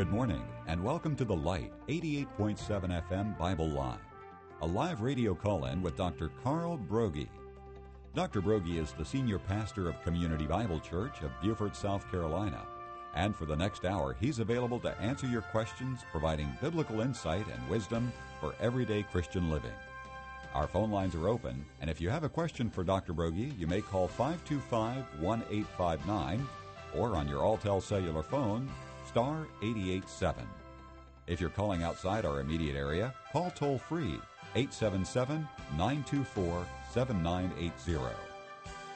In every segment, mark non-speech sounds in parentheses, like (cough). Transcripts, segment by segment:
Good morning, and welcome to The Light, 88.7 FM Bible Line, a live radio call in with Dr. Carl Broggi. Dr. Broggi is the senior pastor of Community Bible Church of Beaufort, South Carolina. And for the next hour, he's available to answer your questions, providing biblical insight and wisdom for everyday Christian living. Our phone lines are open, and if you have a question for Dr. Broggi, you may call 525 1859 or on your Alltel cellular phone, star 887. If you're calling outside our immediate area, call toll free 877 924 7980.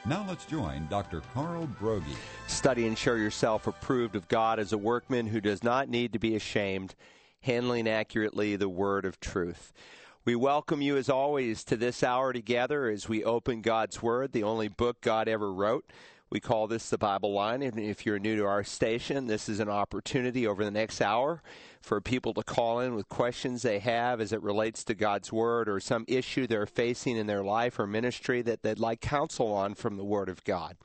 Now let's join Dr. Carl Broggi. Study and show yourself approved of God as a workman who does not need to be ashamed, handling accurately the word of truth. We welcome you, as always, to this hour together as we open God's Word, the only book God ever wrote. We call this the Bible Line. And if you're new to our station, this is an opportunity over the next hour for people to call in with questions they have as it relates to God's Word or some issue they're facing in their life or ministry that they'd like counsel on from the Word of God.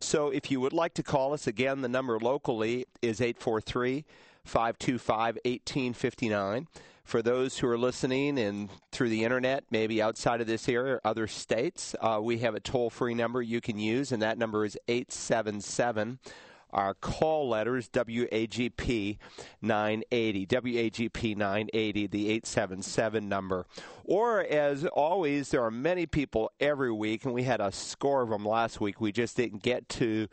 So if you would like to call us, again, the number locally is 843 525 1859 for those who are listening and through the internet, maybe outside of this area or other states, uh, we have a toll free number you can use, and that number is 877. Our call letters WAGP 980, WAGP 980, the 877 number. Or, as always, there are many people every week, and we had a score of them last week. We just didn't get to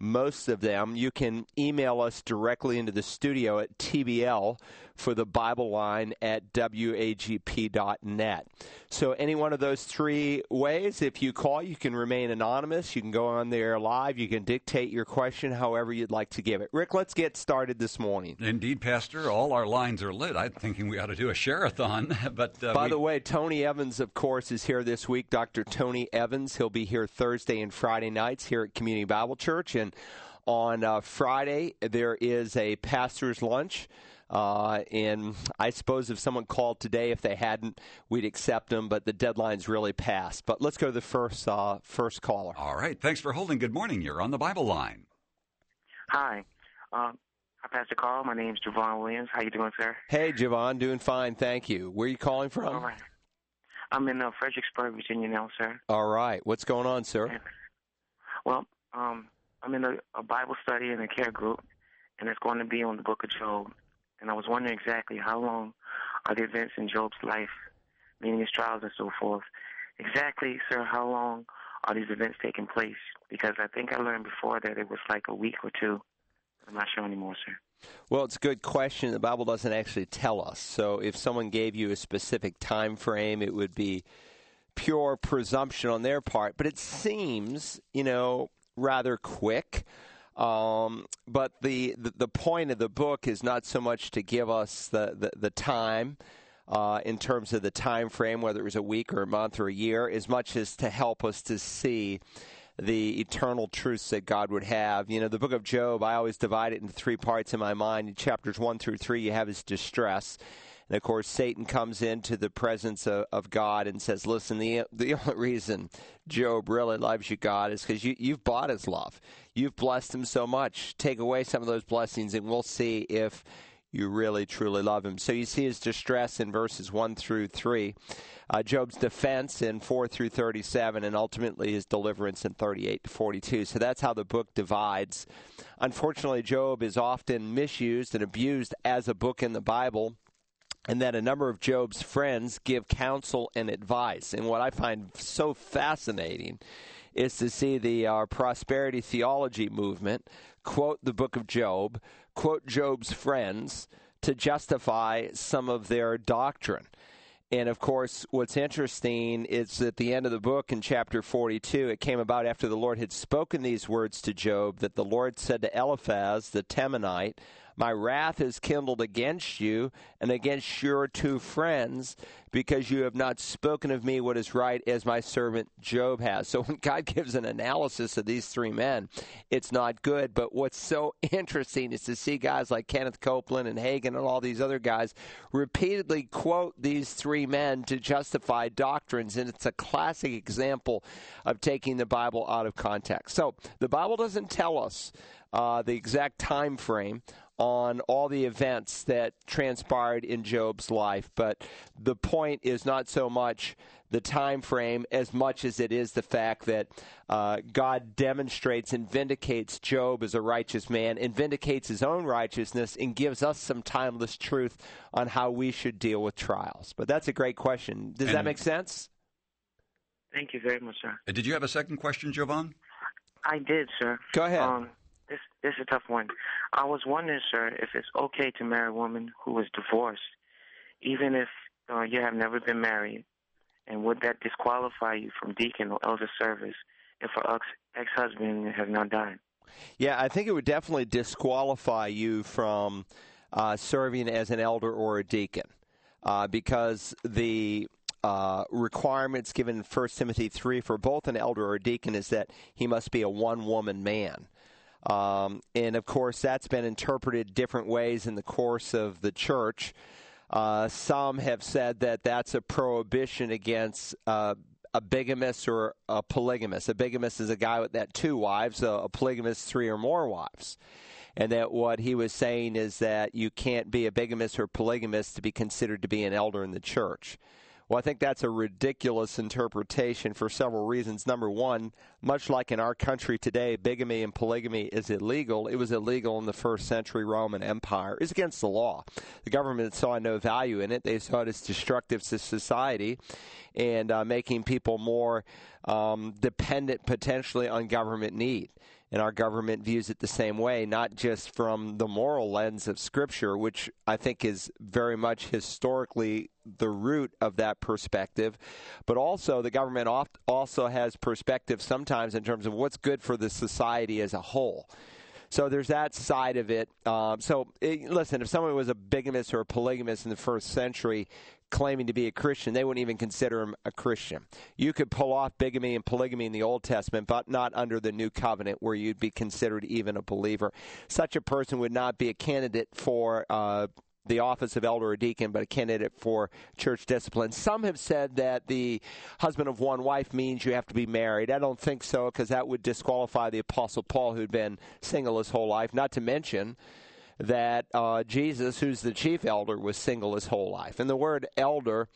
most of them, you can email us directly into the studio at TBL for the Bible line at WAGP.net. So, any one of those three ways, if you call, you can remain anonymous. You can go on there live. You can dictate your question however you'd like to give it. Rick, let's get started this morning. Indeed, Pastor. All our lines are lit. I'm thinking we ought to do a share-a-thon. (laughs) but uh, By we... the way, Tony Evans, of course, is here this week. Dr. Tony Evans. He'll be here Thursday and Friday nights here at Community Bible Church. And on uh, Friday, there is a pastor's lunch. Uh, and I suppose if someone called today, if they hadn't, we'd accept them. But the deadline's really passed. But let's go to the first uh, first caller. All right. Thanks for holding. Good morning. You're on the Bible line. Hi. Um, hi, Pastor Carl. My name's Javon Williams. How you doing, sir? Hey, Javon. Doing fine. Thank you. Where are you calling from? All right. I'm in uh, Fredericksburg, Virginia now, sir. All right. What's going on, sir? Well, um, I'm in a, a Bible study and a care group, and it's going to be on the Book of Job. And I was wondering exactly how long are the events in Job's life, meaning his trials and so forth. Exactly, sir, how long are these events taking place? Because I think I learned before that it was like a week or two. I'm not sure anymore, sir. Well, it's a good question. The Bible doesn't actually tell us. So if someone gave you a specific time frame, it would be pure presumption on their part. But it seems, you know, rather quick. Um, but the, the, the point of the book is not so much to give us the the, the time. Uh, in terms of the time frame, whether it was a week or a month or a year, as much as to help us to see the eternal truths that God would have. You know, the book of Job, I always divide it into three parts in my mind. In chapters one through three, you have his distress. And of course, Satan comes into the presence of, of God and says, Listen, the, the (laughs) only reason Job really loves you, God, is because you, you've bought his love. You've blessed him so much. Take away some of those blessings, and we'll see if you really truly love him. So you see his distress in verses 1 through 3, uh, Job's defense in 4 through 37, and ultimately his deliverance in 38 to 42. So that's how the book divides. Unfortunately, Job is often misused and abused as a book in the Bible and that a number of Job's friends give counsel and advice. And what I find so fascinating is to see the uh, prosperity theology movement quote the book of Job, quote Job's friends to justify some of their doctrine. And of course, what's interesting is at the end of the book in chapter 42, it came about after the Lord had spoken these words to Job that the Lord said to Eliphaz the Temanite, my wrath is kindled against you and against your two friends because you have not spoken of me what is right as my servant Job has. So when God (laughs) gives an analysis of these three men, it's not good. But what's so (laughs) interesting is to see guys like Kenneth Copeland and Hagin and all these other guys repeatedly quote these three men to justify doctrines. And it's a classic example of taking the Bible out of context. So the Bible doesn't tell us uh, the exact time frame on all the events that transpired in Job's life, but the point is not so much the time frame as much as it is the fact that uh, God demonstrates and vindicates Job as a righteous man and vindicates his own righteousness and gives us some timeless truth on how we should deal with trials. But that's a great question. Does And- that make sense? Thank you very much, sir. Uh, Did you have a second question, Jovan? I did, sir. Go ahead. Um, this this is a tough one. I was wondering, sir, if it's okay to marry a woman who is divorced, even if uh, you have never been married, and would that disqualify you from deacon or elder service if her ex husband has now died? Yeah, I think it would definitely disqualify you from uh, serving as an elder or a deacon uh, because the uh, requirements given in 1 Timothy 3 for both an elder or a deacon is that he must be a one woman man. Um, and of course, that's been interpreted different ways in the course of the church. Uh, some have said that that's a prohibition against uh, a bigamist or a polygamist. A bigamist is a guy with that two wives, a, a polygamist three or more wives. And that what he was saying is that you can't be a bigamist or polygamist to be considered to be an elder in the church. Well, I think that's a ridiculous interpretation for several reasons. Number one, much like in our country today, bigamy and polygamy is illegal. It was illegal in the first century Roman Empire. It's against the law. The government saw no value in it. They saw it as destructive to society and uh, making people more um, dependent potentially on government need and our government views it the same way, not just from the moral lens of Scripture, which I think is very much historically the root of that perspective, but also the government oft also has perspective sometimes in terms of what's good for the society as a whole. So there's that side of it. Um, so it, listen, if someone was a bigamist or a polygamist in the first century, claiming to be a Christian, they wouldn't even consider him a Christian. You could pull off bigamy and polygamy in the Old Testament, but not under the New Covenant, where you'd be considered even a believer. Such a person would not be a candidate for. Uh, the office of elder or deacon, but a candidate for church discipline. Some have said that the husband of one wife means you have to be married. I don't think so because that would disqualify the Apostle Paul, who'd been single his whole life. Not to mention that uh, Jesus, who's the chief elder, was single his whole life. And the word elder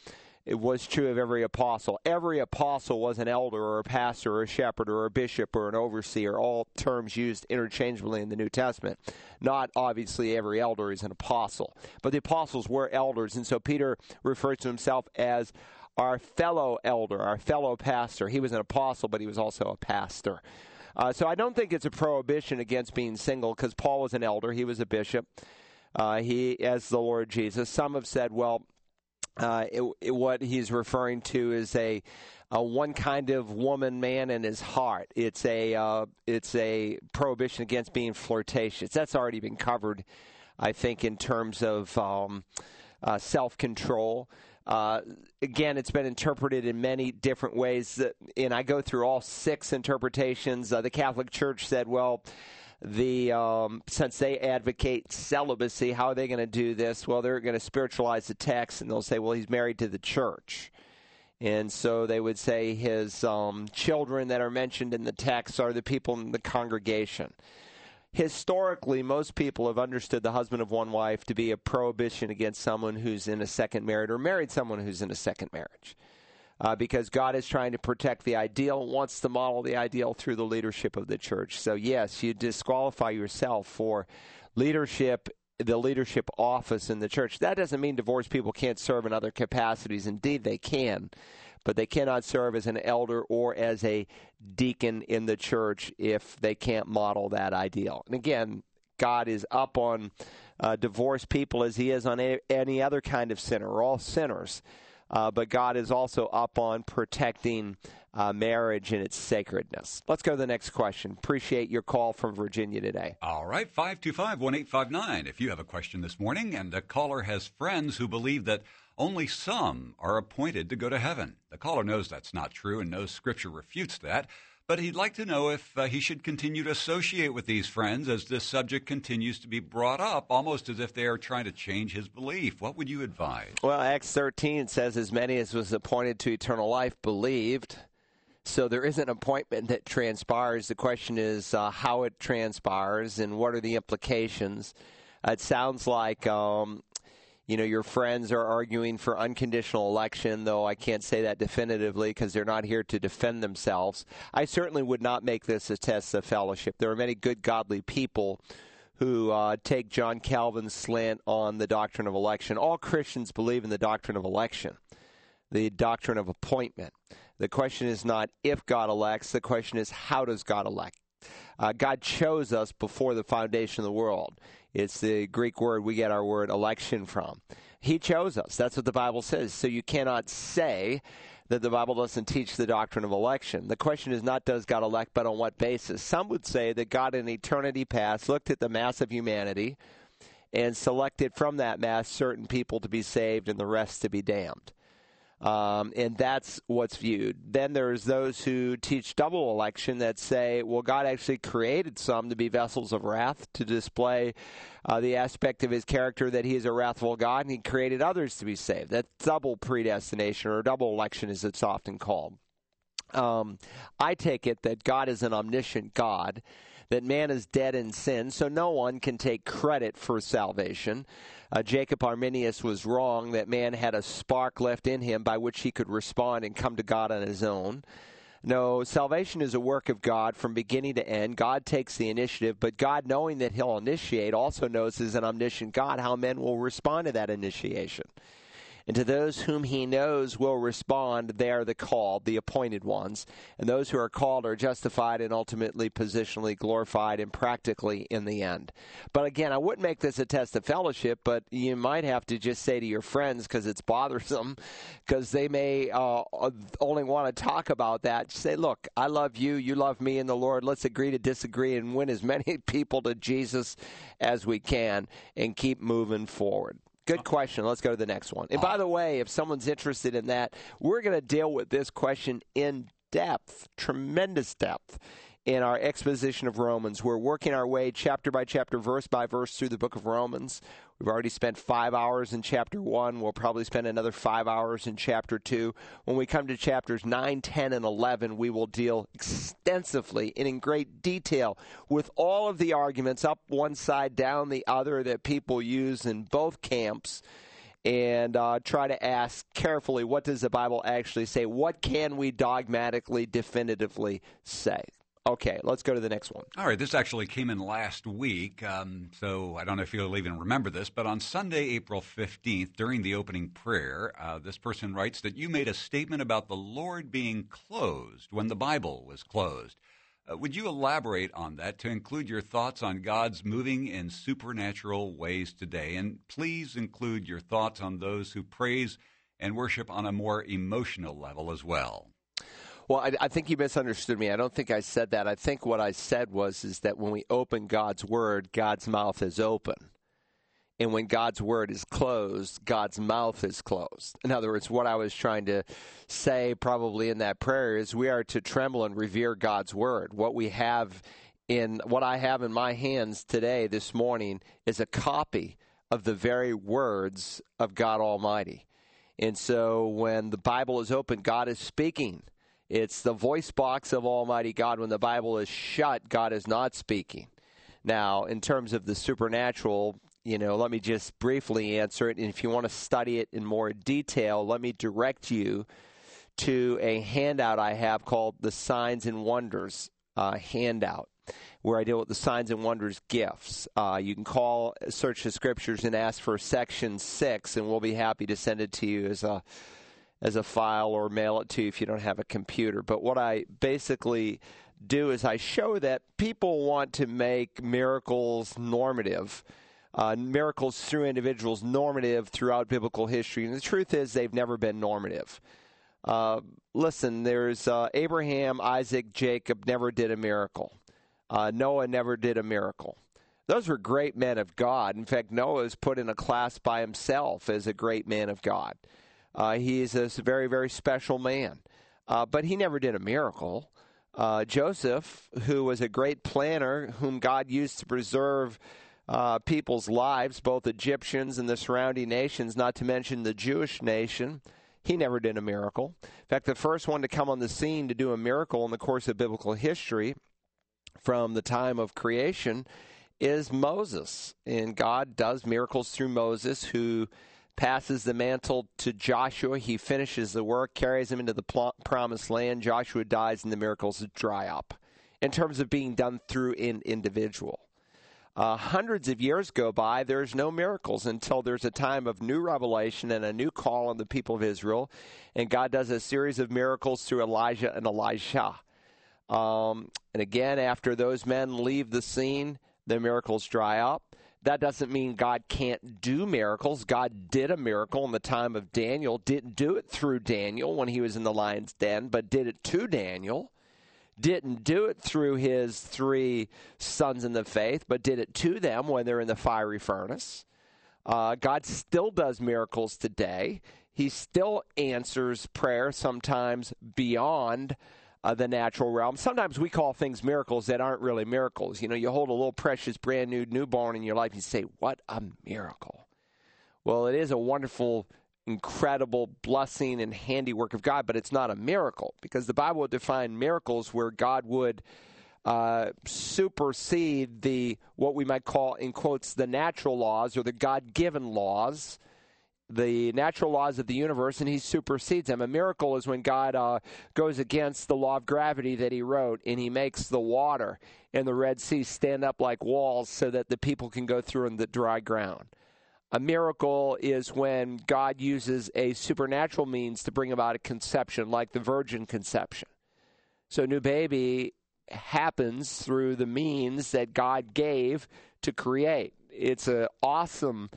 it was true of every apostle. Every apostle was an elder or a pastor or a shepherd or a bishop or an overseer, all terms used interchangeably in the New Testament. Not obviously every elder is an apostle, but the apostles were elders, and so Peter refers to himself as our fellow elder, our fellow pastor. He was an apostle, but he was also a pastor. Uh, so I don't think it's a prohibition against being single because Paul was an elder, he was a bishop. Uh, he, as the Lord Jesus. Some have said, well, uh, it, it, what he's referring to is a, a, one kind of woman man in his heart. It's a uh, it's a prohibition against being flirtatious. That's already been covered, I think, in terms of um, uh, self control. Uh, again, it's been interpreted in many different ways, and I go through all six interpretations. Uh, the Catholic Church said, well the um, since they advocate celibacy, how are they going to do this? Well, they're going to spiritualize the text, and they'll say, "Well, he's married to the church," and so they would say his um, children that are mentioned in the text are the people in the congregation. Historically, most people have understood the husband of one wife to be a prohibition against someone who's in a second marriage or married someone who's in a second marriage uh, because God is trying to protect the ideal, wants to model the ideal through the leadership of the church. So, yes, you disqualify yourself for leadership, the leadership office in the church. That doesn't mean divorced people can't serve in other capacities. Indeed, they can. But they cannot serve as an elder or as a deacon in the church if they can't model that ideal. And again, God is up on uh, divorced people as He is on a, any other kind of sinner. We're all sinners. Uh, but God is also up on protecting uh, marriage and its sacredness. Let's go to the next question. Appreciate your call from Virginia today. All right, 525 1859. If you have a question this morning and a caller has friends who believe that only some are appointed to go to heaven, the caller knows that's not true and knows Scripture refutes that. But he'd like to know if uh, he should continue to associate with these friends as this subject continues to be brought up, almost as if they are trying to change his belief. What would you advise? Well, Acts 13 says, As many as was appointed to eternal life believed. So there is an appointment that transpires. The question is uh, how it transpires and what are the implications. It sounds like um, you know your friends are arguing for unconditional election, though I can't say that definitively because they're not here to defend themselves. I certainly would not make this a test of fellowship. There are many good, godly people who uh, take John Calvin's slant on the doctrine of election. All Christians believe in the doctrine of election, the doctrine of appointment. The question is not if God elects, the question is how does God elect? Uh, God chose us before the foundation of the world. It's the Greek word we get our word election from. He chose us. That's what the Bible says. So you cannot say that the Bible doesn't teach the doctrine of election. The question is not does God elect, but on what basis? Some would say that God in eternity past looked at the mass of humanity and selected from that mass certain people to be saved and the rest to be damned. Um, and that's what's viewed. Then there's those who teach double election that say, well, God actually created some to be vessels of wrath to display uh, the aspect of his character that he is a wrathful God, and he created others to be saved. That's double predestination or double election, as it's often called. Um, I take it that God is an omniscient God that man is dead in sin, so no one can take credit for salvation. Uh, Jacob Arminius was wrong that man had a spark left in him by which he could respond and come to God on his own. No, salvation is a work of God from beginning to end. God takes the initiative, but God, knowing that He'll initiate, also knows as an omniscient God how men will respond to that initiation. And to those whom he knows will respond, they are the called, the appointed ones. And those who are called are justified and ultimately positionally glorified and practically in the end. But again, I wouldn't make this a test of fellowship, but you might have to just say to your friends because it's bothersome, (laughs) because they may uh, only want to talk about that. Say, look, I love you, you love me in the Lord. Let's agree to disagree and win as (laughs) many people to Jesus as we can and keep moving forward. Good uh-huh. question. Let's go to the next one. And by uh-huh. the way, if someone's interested in that, we're going to deal with this question in depth, tremendous depth, in our exposition of Romans. We're working our way chapter by chapter, verse by verse through the book of Romans. We've already spent five hours in chapter one. We'll probably spend another five hours in chapter two. When we come to chapters 9, 10, and 11, we will deal extensively and in great detail with all of the arguments up one side, down the other that people use in both camps and uh, try to ask carefully what does the Bible actually say? What can we dogmatically, definitively say? Okay, let's go to the next one. All right, this actually came in last week, um, so I don't know if you'll even remember this, but on Sunday, April 15th, during the opening prayer, uh, this person writes that you made a statement about the Lord being closed when the Bible was closed. Uh, would you elaborate on that to include your thoughts on God's moving in supernatural ways today? And please include your thoughts on those who praise and worship on a more emotional level as well. Well, I, I, think you misunderstood me. I don't think I said that. I think what I said was is that when we open God's word, God's mouth is open. And when God's word is closed, God's mouth is closed. In other words, what I was trying to say probably in that prayer is we are to tremble and revere God's word. What we have in what I have in my hands today, this morning, is a copy of the very words of God Almighty. And so when the Bible is open, God is speaking. It's the voice box of Almighty God. When the Bible is shut, God is not speaking. Now, in terms of the supernatural, you know, let me just briefly answer it. And if you want to study it in more detail, let me direct you to a handout I have called the Signs and Wonders uh, handout, where I deal with the signs and wonders gifts. Uh, you can call, search the scriptures, and ask for section six, and we'll be happy to send it to you as a as a file or mail it to you if you don't have a computer. But what I basically do is I show that people want to make miracles normative. Uh, miracles through individuals normative throughout biblical history. And the truth is, they've never been normative. Uh, listen, there's uh, Abraham, Isaac, Jacob never did a miracle. Uh, Noah never did a miracle. Those were great men of God. In fact, Noah is put in a class by himself as a great man of God. Uh, he's a very, very special man. Uh, but he never did a miracle. Uh, Joseph, who was a great planner, whom God used to preserve uh, people's lives, both Egyptians and the surrounding nations, not to mention the Jewish nation, he never did a miracle. In fact, the first one to come on the scene to do a miracle in the course of biblical history from the time of creation is Moses. And God does miracles through Moses, who passes the mantle to Joshua. He finishes the work, carries him into the pl- promised land. Joshua dies, and the miracles dry up in terms of being done through an individual. Uh, hundreds of years go by, there's no miracles until there's a time of new revelation and a new call on the people of Israel. And God does a series of miracles through Elijah and Elisha. Um, and again, after those men leave the scene, the miracles dry up. That doesn't mean God can't do miracles. God did a miracle in the time of Daniel, didn't do it through Daniel when he was in the lion's den, but did it to Daniel. Didn't do it through his three sons in the faith, but did it to them when they're in the fiery furnace. Uh, God still does miracles today. He still answers prayer sometimes beyond uh, the natural realm. Sometimes we call things miracles that aren't really miracles. You know, you hold a little precious, brand new newborn in your life, and you say, What a miracle. Well, it is a wonderful, incredible blessing and handiwork of God, but it's not a miracle because the Bible would define miracles where God would. Uh, supersede the what we might call in quotes the natural laws or the god-given laws the natural laws of the universe and he supersedes them. A miracle is when God uh, goes against the law of gravity that he wrote and he makes the water in the Red Sea stand up like walls so that the people can go through in the dry ground. A miracle is when God uses a supernatural means to bring about a conception, like the virgin conception. So, new baby happens through the means that God gave to create. It's an awesome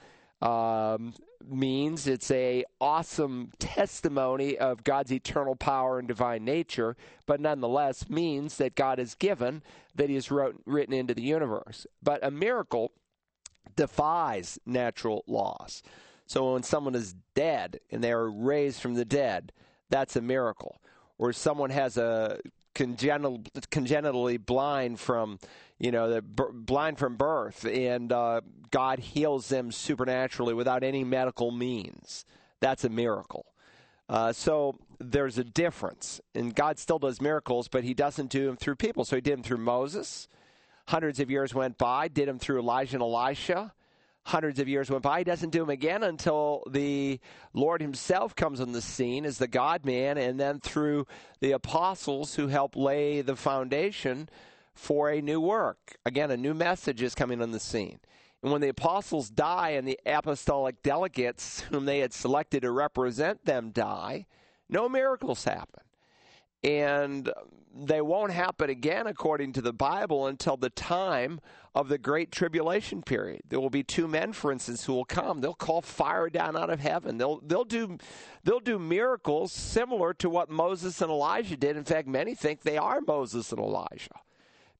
um, means it's a awesome testimony of God's eternal power and divine nature, but nonetheless means that God has given that He has wrote, written into the universe. But a miracle defies natural laws. So when someone is dead and they are raised from the dead, that's a miracle. Or someone has a congenital, congenitally blind from you know, they're b- blind from birth, and uh, God heals them supernaturally without any medical means. That's a miracle. Uh, so there's a difference, and God still does miracles, but He doesn't do them through people. So He did them through Moses. Hundreds of years went by. Did them through Elijah and Elisha. Hundreds of years went by. He doesn't do them again until the Lord Himself comes on the scene as the God Man, and then through the apostles who help lay the foundation for a new work. Again, a new message is coming on the scene. And when the apostles die and the apostolic delegates whom they had selected to represent them die, no miracles happen. And they won't happen again, according to the Bible, until the time of the Great Tribulation period. There will be two men, for instance, who will come. They'll call fire down out of heaven. They'll they'll do they'll do miracles similar to what Moses and Elijah did. In fact, many think they are Moses and Elijah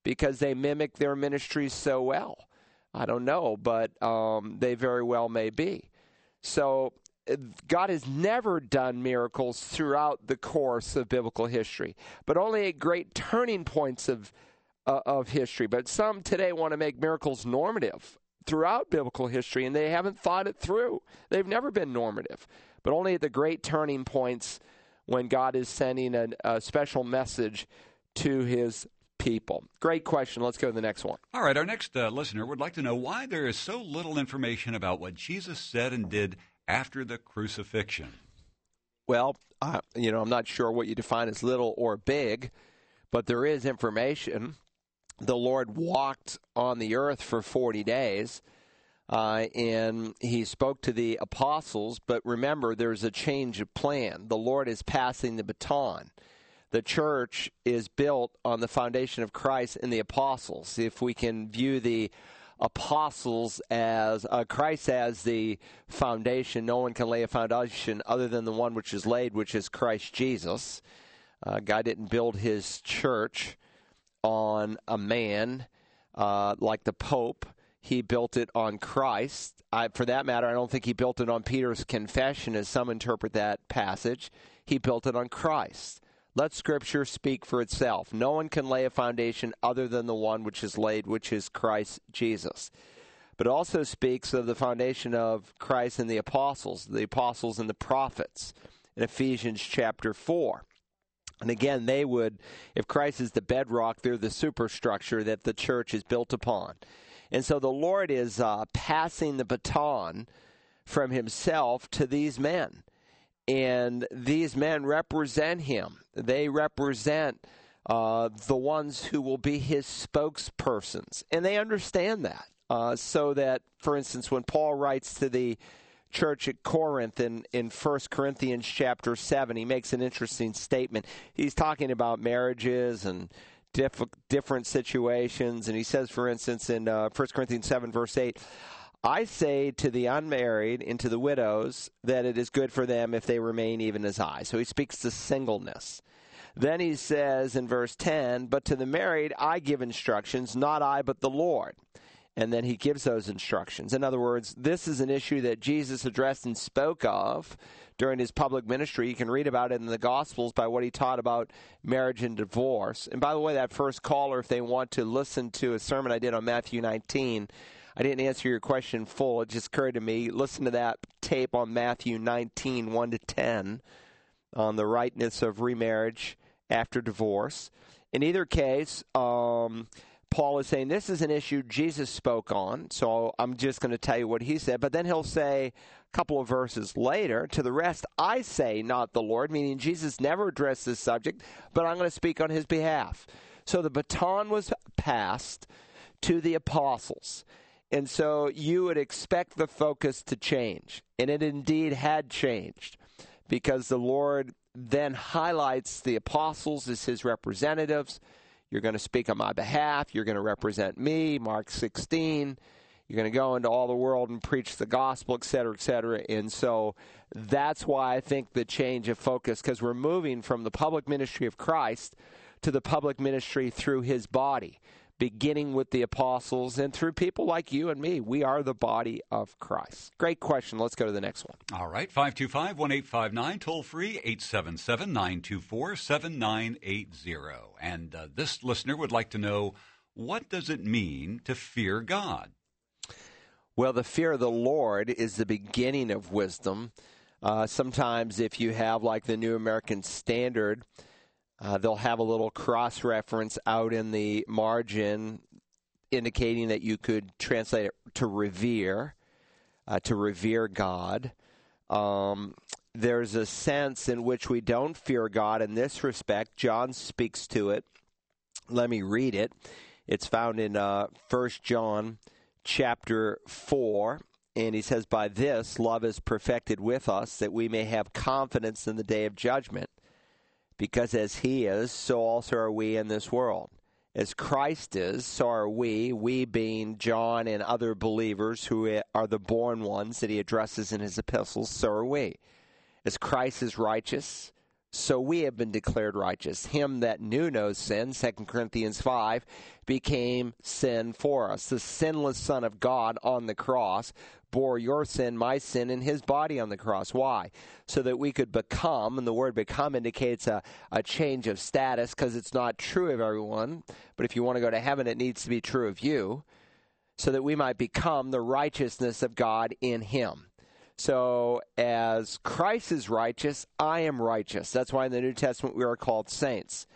because they mimic their ministries so well. I don't know, but um, they very well may be. So God has never done miracles throughout the course of biblical history, but only at great turning points of uh, of history. But some today want to make miracles normative throughout biblical history, and they haven't thought it through. They've never been normative, but only at the great turning points when God is sending a, a special message to His people? Great question. Let's go to the next one. All right. Our next uh, listener would like to know why there is so little information about what Jesus said and did after the crucifixion. Well, uh, you know, I'm not sure what you define as little or big, but there is information. The Lord walked on the earth for 40 days. Uh, and he spoke to the apostles, but remember, there's a change of plan. The Lord is passing the baton the church is built on the foundation of Christ and the apostles. If we can view the apostles as uh, Christ as the foundation, no one can lay a foundation other than the one which is laid, which is Christ Jesus. Uh, God didn't build his church on a man uh, like the Pope. He built it on Christ. I, for that matter, I don't think he built it on Peter's confession, as some interpret that passage. He built it on Christ. Let Scripture speak for itself. No one can lay a foundation other than the one which is laid, which is Christ Jesus. But also speaks of the foundation of Christ and the apostles, the apostles and the prophets in Ephesians chapter 4. And again, they would, if Christ is the bedrock, they're the superstructure that the church is built upon. And so the Lord is uh, passing the baton from himself to these men. And these men represent him. They represent uh, the ones who will be his spokespersons. And they understand that. Uh, so that, for instance, when Paul writes to the church at Corinth in, in 1 Corinthians chapter 7, he makes an interesting statement. He's talking about marriages and diff- different situations. And he says, for instance, in uh, 1 Corinthians 7, verse 8, I say to the unmarried and to the widows that it is good for them if they remain even as I. So he speaks to singleness. Then he says in verse 10, But to the married I give instructions, not I, but the Lord. And then he gives those instructions. In other words, this is an issue that Jesus addressed and spoke of during his public ministry. You can read about it in the Gospels by what he taught about marriage and divorce. And by the way, that first caller, if they want to listen to a sermon I did on Matthew 19, I didn't answer your question full. It just occurred to me. Listen to that tape on Matthew 19, 1 to 10, on the rightness of remarriage after divorce. In either case, um, Paul is saying this is an issue Jesus spoke on, so I'm just going to tell you what he said. But then he'll say a couple of verses later, to the rest, I say, not the Lord, meaning Jesus never addressed this subject, but I'm going to speak on his behalf. So the baton was passed to the apostles. And so you would expect the focus to change. And it indeed had changed because the Lord then highlights the apostles as his representatives. You're going to speak on my behalf. You're going to represent me, Mark 16. You're going to go into all the world and preach the gospel, et cetera, et cetera. And so that's why I think the change of focus, because we're moving from the public ministry of Christ to the public ministry through his body beginning with the apostles and through people like you and me. We are the body of Christ. Great question. Let's go to the next one. All right. 525 1859, toll free 877 924 7980. And uh, this listener would like to know what does it mean to fear God? Well, the fear of the Lord is the beginning of wisdom. Uh, sometimes, if you have like the New American Standard, uh, they'll have a little cross reference out in the margin indicating that you could translate it to revere, uh, to revere God. Um, there's a sense in which we don't fear God in this respect. John speaks to it. Let me read it. It's found in uh, 1 John chapter 4. And he says, By this love is perfected with us, that we may have confidence in the day of judgment because as he is, so also are we in this world. As Christ is, so are we, we being John and other believers who are the born ones that he addresses in his epistles, so are we. As Christ is righteous, so we have been declared righteous. Him that knew no sin, 2 Corinthians 5, became sin for us. The sinless Son of God on the cross bore your sin, my sin, in his body on the cross. Why? So that we could become, and the word become indicates a, a change of status because it's not true of everyone. But if you want to go to heaven, it needs to be true of you. So that we might become the righteousness of God in him. So, as Christ is righteous, I am righteous. That's why in the New Testament we are called saints.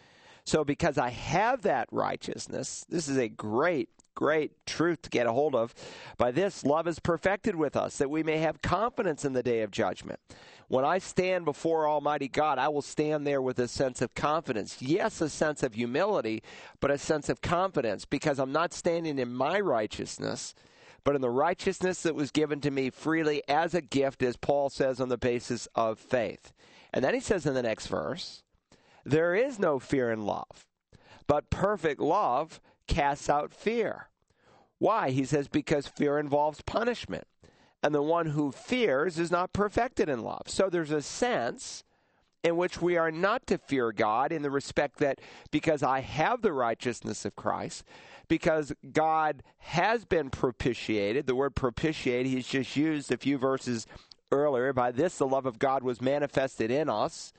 So, because I have that righteousness, this is a great, great truth to get a hold of. By this, love is perfected with us, that we may have confidence in the day of judgment. When I stand before Almighty God, I will stand there with a sense of confidence. Yes, a sense of humility, but a sense of confidence because I'm not standing in my righteousness but in the righteousness that was given to me freely as a gift, as Paul says, on the basis of faith. And then he says in the next verse, there is no fear in love, but perfect love casts out fear. Why? He says, because fear involves punishment. And the one who fears is not perfected in love. So there's a sense in which we are not to fear God in the respect that because I have the righteousness of Christ, because God has been propitiated. The word propitiate, he's just used a few verses earlier. By this, the love of God was manifested in us,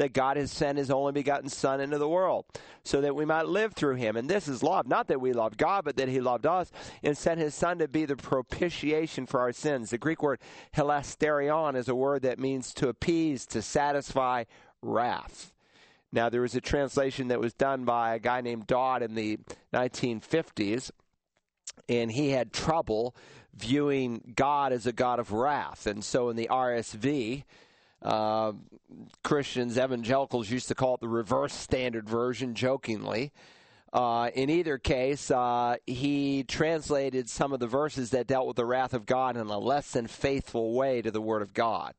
that God has sent his only begotten Son into the world, so that we might live through him. And this is love, not that we loved God, but that he loved us and sent his Son to be the propitiation for our sins. The Greek word hilasterion is a word that means to appease, to satisfy wrath. Now, there was a translation that was done by a guy named Dodd in the 1950s and he had trouble viewing God as a God of wrath. And so in the RSV, uh, Christians, evangelicals used to call it the reverse standard version, jokingly. Uh, in either case, uh, he translated some of the verses that dealt with the wrath of God in a less than faithful way to the Word of God.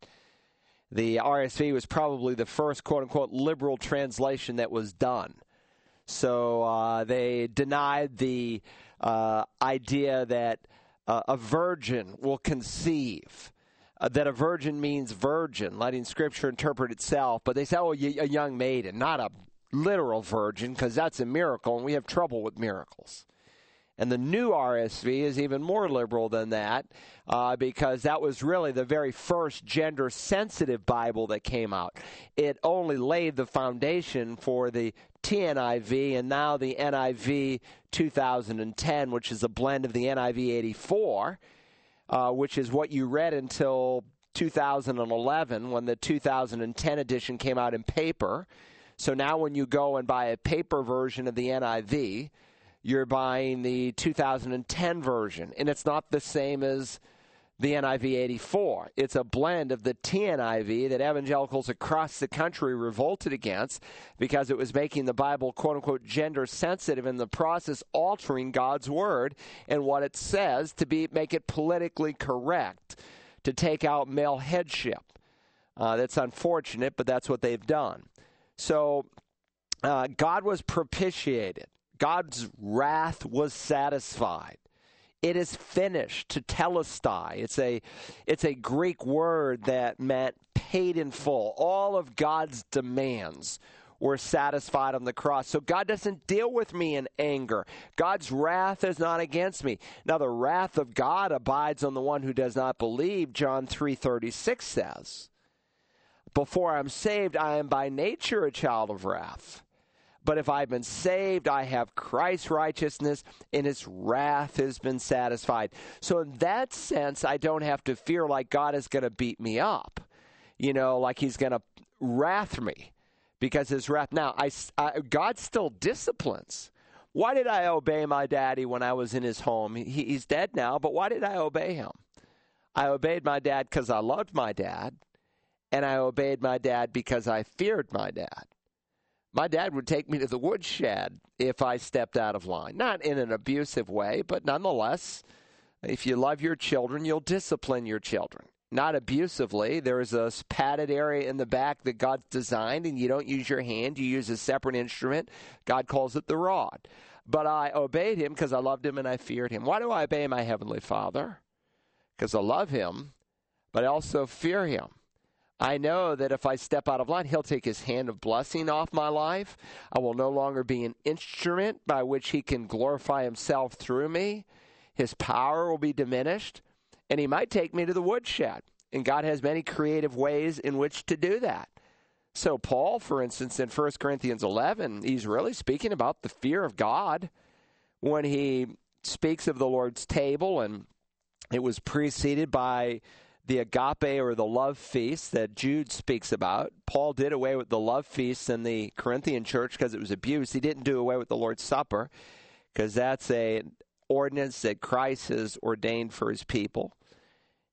The RSV was probably the first quote unquote liberal translation that was done. So uh, they denied the uh, idea that uh, a virgin will conceive. Uh, that a virgin means virgin, letting Scripture interpret itself. But they say, oh, a young maiden, not a literal virgin, because that's a miracle, and we have trouble with miracles. And the new RSV is even more liberal than that uh, because that was really the very first gender sensitive Bible that came out. It only laid the foundation for the TNIV and now the NIV 2010, which is a blend of the NIV 84, uh, which is what you read until 2011 when the 2010 edition came out in paper. So now when you go and buy a paper version of the NIV, you're buying the 2010 version, and it's not the same as the NIV 84. It's a blend of the TNIV that evangelicals across the country revolted against because it was making the Bible quote unquote gender sensitive in the process altering God's word and what it says to be make it politically correct to take out male headship. Uh, that's unfortunate, but that's what they've done. So uh, God was propitiated. God's wrath was satisfied. It is finished tetelestai. It's a it's a Greek word that meant paid in full. All of God's demands were satisfied on the cross. So God doesn't deal with me in anger. God's wrath is not against me. Now the wrath of God abides on the one who does not believe, John 3:36 says. Before I'm saved, I am by nature a child of wrath. But if I've been saved, I have Christ's righteousness, and his wrath has been satisfied. So, in that sense, I don't have to fear like God is going to beat me up, you know, like he's going to wrath me because his wrath. Now, I, I, God still disciplines. Why did I obey my daddy when I was in his home? He, he's dead now, but why did I obey him? I obeyed my dad because I loved my dad, and I obeyed my dad because I feared my dad my dad would take me to the woodshed if I stepped out of line. Not in an abusive way, but nonetheless, if you love your children, you'll discipline your children. Not abusively. There is a padded area in the back that God's designed, and you don't use your hand, you use a separate instrument. God calls it the rod. But I obeyed him because I loved him and I feared him. Why do I obey my Heavenly Father? Because I love him, but I also fear him. I know that if I step out of line, He'll take His hand of blessing off my life. I will no longer be an instrument by which He can glorify Himself through me. His power will be diminished, and He might take me to the woodshed. And God has many creative ways in which to do that. So, Paul, for instance, in 1 Corinthians 11, he's really speaking about the fear of God when he speaks of the Lord's table, and it was preceded by the agape or the love feast that Jude speaks about. Paul did away with the love feast in the Corinthian church because it was abused. He didn't do away with the Lord's Supper because that's a ordinance that Christ has ordained for his people.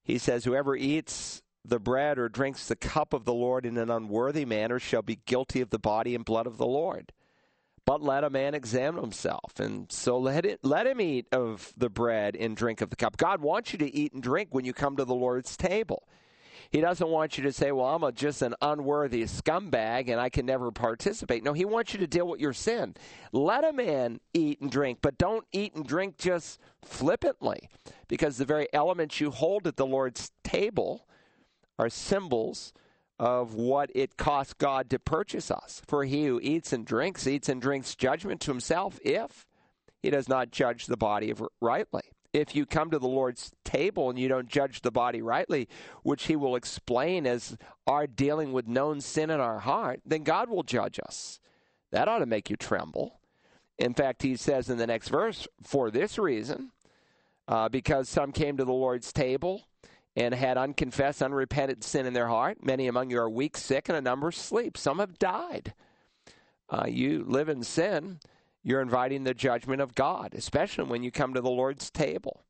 He says, Whoever eats the bread or drinks the cup of the Lord in an unworthy manner shall be guilty of the body and blood of the Lord. But let a man examine himself, and so let it let him eat of the bread and drink of the cup. God wants you to eat and drink when you come to the Lord's table. He doesn't want you to say, "Well, I'm a, just an unworthy scumbag and I can never participate." No, he wants you to deal with your sin. Let a man eat and drink, but don't eat and drink just flippantly, because the very elements you hold at the Lord's table are symbols of what it costs God to purchase us. For he who eats and drinks, eats and drinks judgment to himself if he does not judge the body rightly. If you come to the Lord's table and you don't judge the body rightly, which he will explain as our dealing with known sin in our heart, then God will judge us. That ought to make you tremble. In fact, he says in the next verse, for this reason, uh, because some came to the Lord's table and had unconfessed, unrepented sin in their heart. Many among you are weak, sick, and a number sleep. Some have died. Uh, you live in sin, you're inviting the judgment of God, especially when you come to the Lord's table.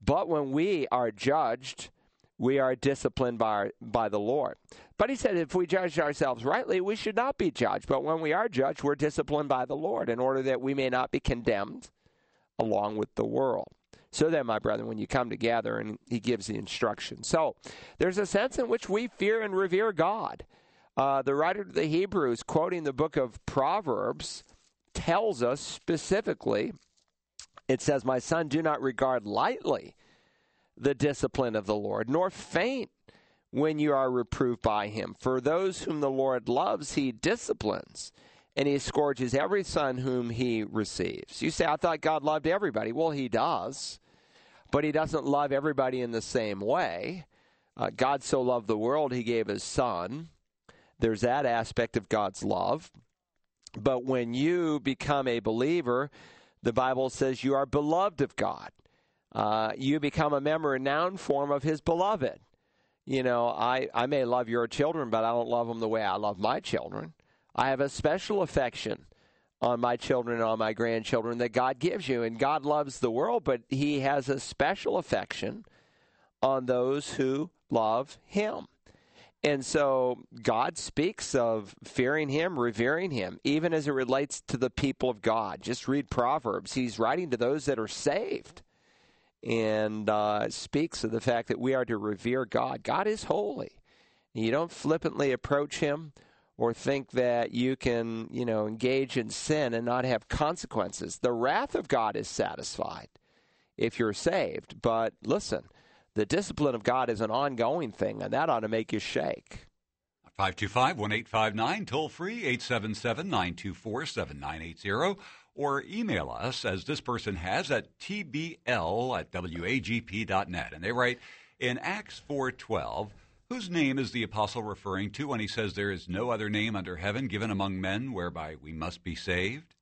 But when we are judged, we are disciplined by, by the Lord. But he said if we judge ourselves rightly, we should not be judged. But when we are judged, we're disciplined by the Lord in order that we may not be condemned along with the world. So then, my brethren, when you come together, and he gives the instruction. So there's a sense in which we fear and revere God. Uh, the writer of the Hebrews, quoting the book of Proverbs, tells us specifically it says, My son, do not regard lightly the discipline of the Lord, nor faint when you are reproved by him. For those whom the Lord loves, he disciplines, and he scourges every son whom he receives. You say, I thought God loved everybody. Well, he does, but he doesn't love everybody in the same way. Uh, God so loved the world, he gave his son. There's that aspect of God's love. But when you become a believer, the Bible says you are beloved of God. Uh, you become a member in noun form of His beloved. You know, I, I may love your children, but I don't love them the way I love my children. I have a special affection on my children and on my grandchildren that God gives you. And God loves the world, but He has a special affection on those who love Him. And so God speaks of fearing Him, revering Him, even as it relates to the people of God. Just read Proverbs. He's writing to those that are saved and uh, speaks of the fact that we are to revere God. God is holy. You don't flippantly approach Him or think that you can, you know, engage in sin and not have consequences. The wrath of God is satisfied if you're saved. But listen, the discipline of God is an ongoing thing, and that ought to make you shake. 525 1859, toll free 877 924 7980, or email us, as this person has, at tbl at wagp.net. And they write, in Acts 4.12, whose name is the apostle referring to when he says there is no other name under heaven given among men whereby we must be saved?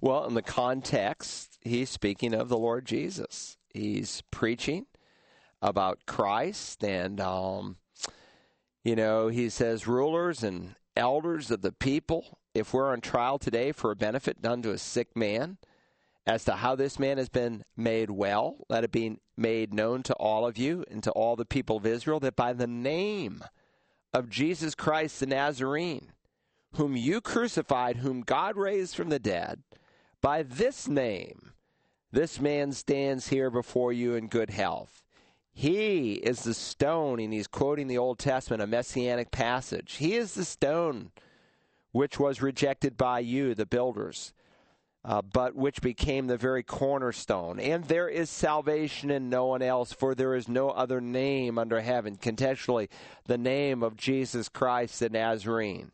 Well, in the context, he's speaking of the Lord Jesus. He's preaching about Christ, and um, you know, he says, rulers and elders of the people, if we're on trial today for a benefit done to a sick man, as to how this man has been made well, let it be made known to all of you and to all the people of Israel that by the name of Jesus Christ the Nazarene, whom you crucified, whom God raised from the dead, by this name, this man stands here before you in good health. He is the stone, and he's quoting the Old Testament, a messianic passage. He is the stone which was rejected by you, the builders, uh, but which became the very cornerstone. And there is salvation in no one else, for there is no other name under heaven. Contextually, the name of Jesus Christ the Nazarene.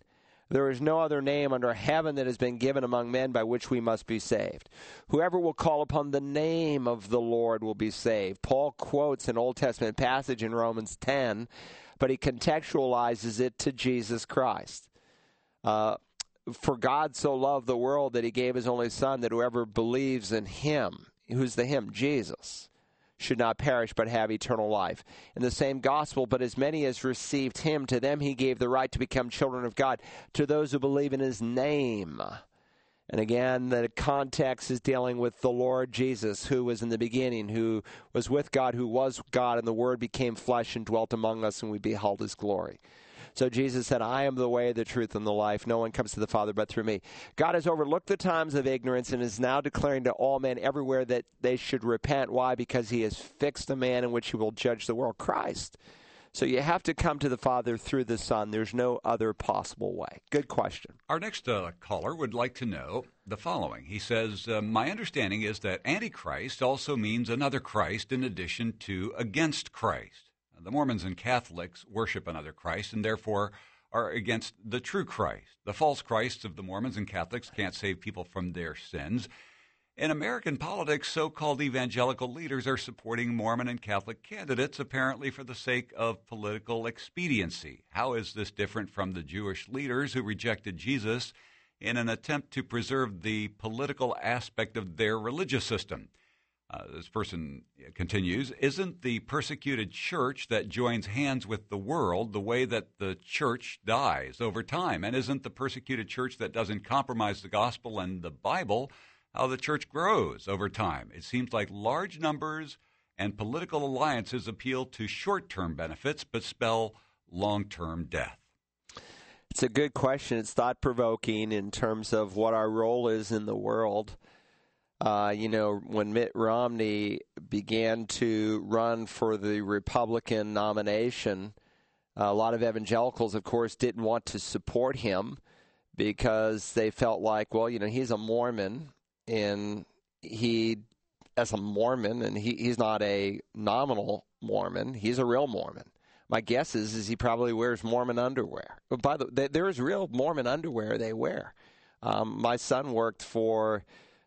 There is no other name under heaven that has been given among men by which we must be saved. Whoever will call upon the name of the Lord will be saved. Paul quotes an Old Testament passage in Romans 10, but he contextualizes it to Jesus Christ. Uh, For God so loved the world that he gave his only Son, that whoever believes in him, who's the him? Jesus should not perish but have eternal life. In the same gospel, but as many as received him, to them he gave the right to become children of God, to those who believe in his name. And again, the context is dealing with the Lord Jesus, who was in the beginning, who was with God, who was God, and the Word became flesh and dwelt among us, and we beheld his glory. So Jesus said, I am the way, the truth, and the life. No one comes to the Father but through me. God has overlooked the times of ignorance and is now declaring to all men everywhere that they should repent. Why? Because he has fixed a man in which he will judge the world, Christ. So you have to come to the Father through the Son. There's no other possible way. Good question. Our next uh, caller would like to know the following. He says, uh, My understanding is that Antichrist also means another Christ in addition to against Christ. The Mormons and Catholics worship another Christ and therefore are against the true Christ. The false Christs of the Mormons and Catholics can't save people from their sins. In American politics, so called evangelical leaders are supporting Mormon and Catholic candidates apparently for the sake of political expediency. How is this different from the Jewish leaders who rejected Jesus in an attempt to preserve the political aspect of their religious system? Uh, this person continues Isn't the persecuted church that joins hands with the world the way that the church dies over time? And isn't the persecuted church that doesn't compromise the gospel and the Bible how the church grows over time. It seems like large numbers and political alliances appeal to short term benefits but spell long term death. It's a good question. It's thought provoking in terms of what our role is in the world. Uh, you know, when Mitt Romney began to run for the Republican nomination, a lot of evangelicals, of course, didn't want to support him because they felt like, well, you know, he's a Mormon and he, as a Mormon, and he, he's not a nominal Mormon, he's a real Mormon. My guess is, is he probably wears Mormon underwear. By the way, there is real Mormon underwear they wear. Um, my son worked for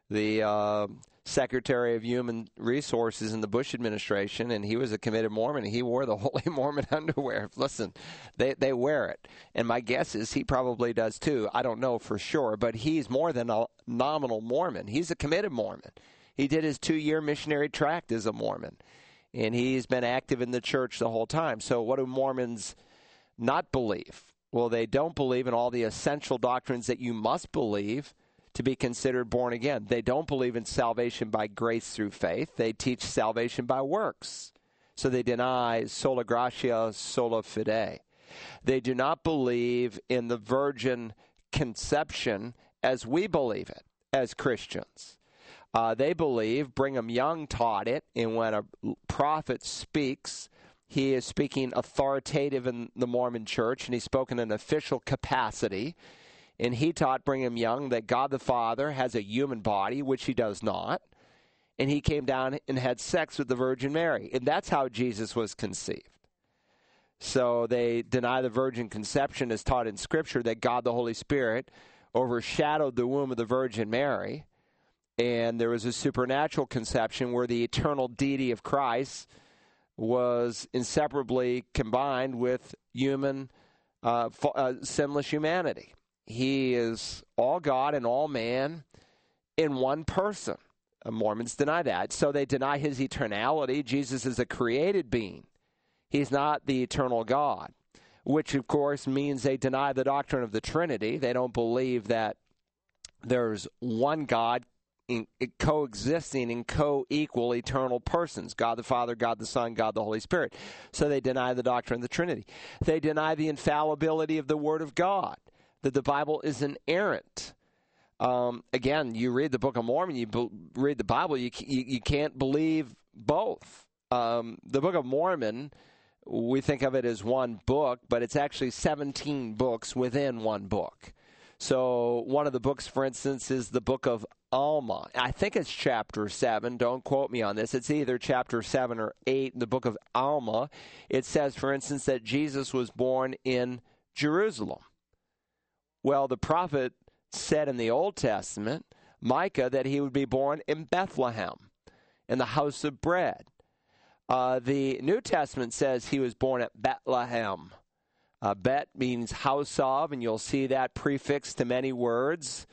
the uh, Secretary of Human Resources in the Bush administration, and he was a committed Mormon. He wore the (laughs) Holy Mormon underwear. Listen, they they wear it, and my guess is he probably does too. I don't know for sure, but he's more than a nominal Mormon. He's a committed Mormon. He did his two-year missionary tract as a Mormon, and he's been active in the church the whole time. So, what do Mormons not believe? Well, they don't believe in all the essential doctrines that you must believe to be considered born again. They don't believe in salvation by grace through faith. They teach salvation by works. So they deny sola gratia, sola fide. They do not believe in the virgin conception as we believe it as Christians. Uh, they believe, Brigham Young taught it, and when a prophet speaks, he is speaking authoritative in the Mormon church, and he's spoken in an official capacity. And he taught Brigham Young that God the Father has a human body, which he does not. And he came down and had sex with the Virgin Mary. And that's how Jesus was conceived. So they deny the virgin conception as taught in Scripture that God the Holy Spirit overshadowed the womb of the Virgin Mary. And there was a supernatural conception where the eternal deity of Christ was inseparably combined with human, uh, uh, sinless humanity. He is all God and all man in one person. Uh, Mormons deny that. So they deny his eternality. Jesus is a created being, he's not the eternal God, which, of course, means they deny the doctrine of the Trinity. They don't believe that there's one God in, in coexisting in co-equal eternal persons god the father god the son god the holy spirit so they deny the doctrine of the trinity they deny the infallibility of the word of god that the Bible is inerrant. Um, again, you read the Book of Mormon, you be- read the Bible, you, you, you can't believe both. Um, the Book of Mormon, we think of it as one book, but it's actually 17 books within one book. So, one of the books, for instance, is the Book of Alma. I think it's chapter 7. Don't quote me on this. It's either chapter 7 or 8 in the Book of Alma. It says, for instance, that Jesus was born in Jerusalem. Well, the prophet said in the Old Testament, Micah, that he would be born in Bethlehem, in the house of bread. Uh, the New Testament says he was born at Bethlehem. Uh, Bet means house of, and you'll see that prefix to many words.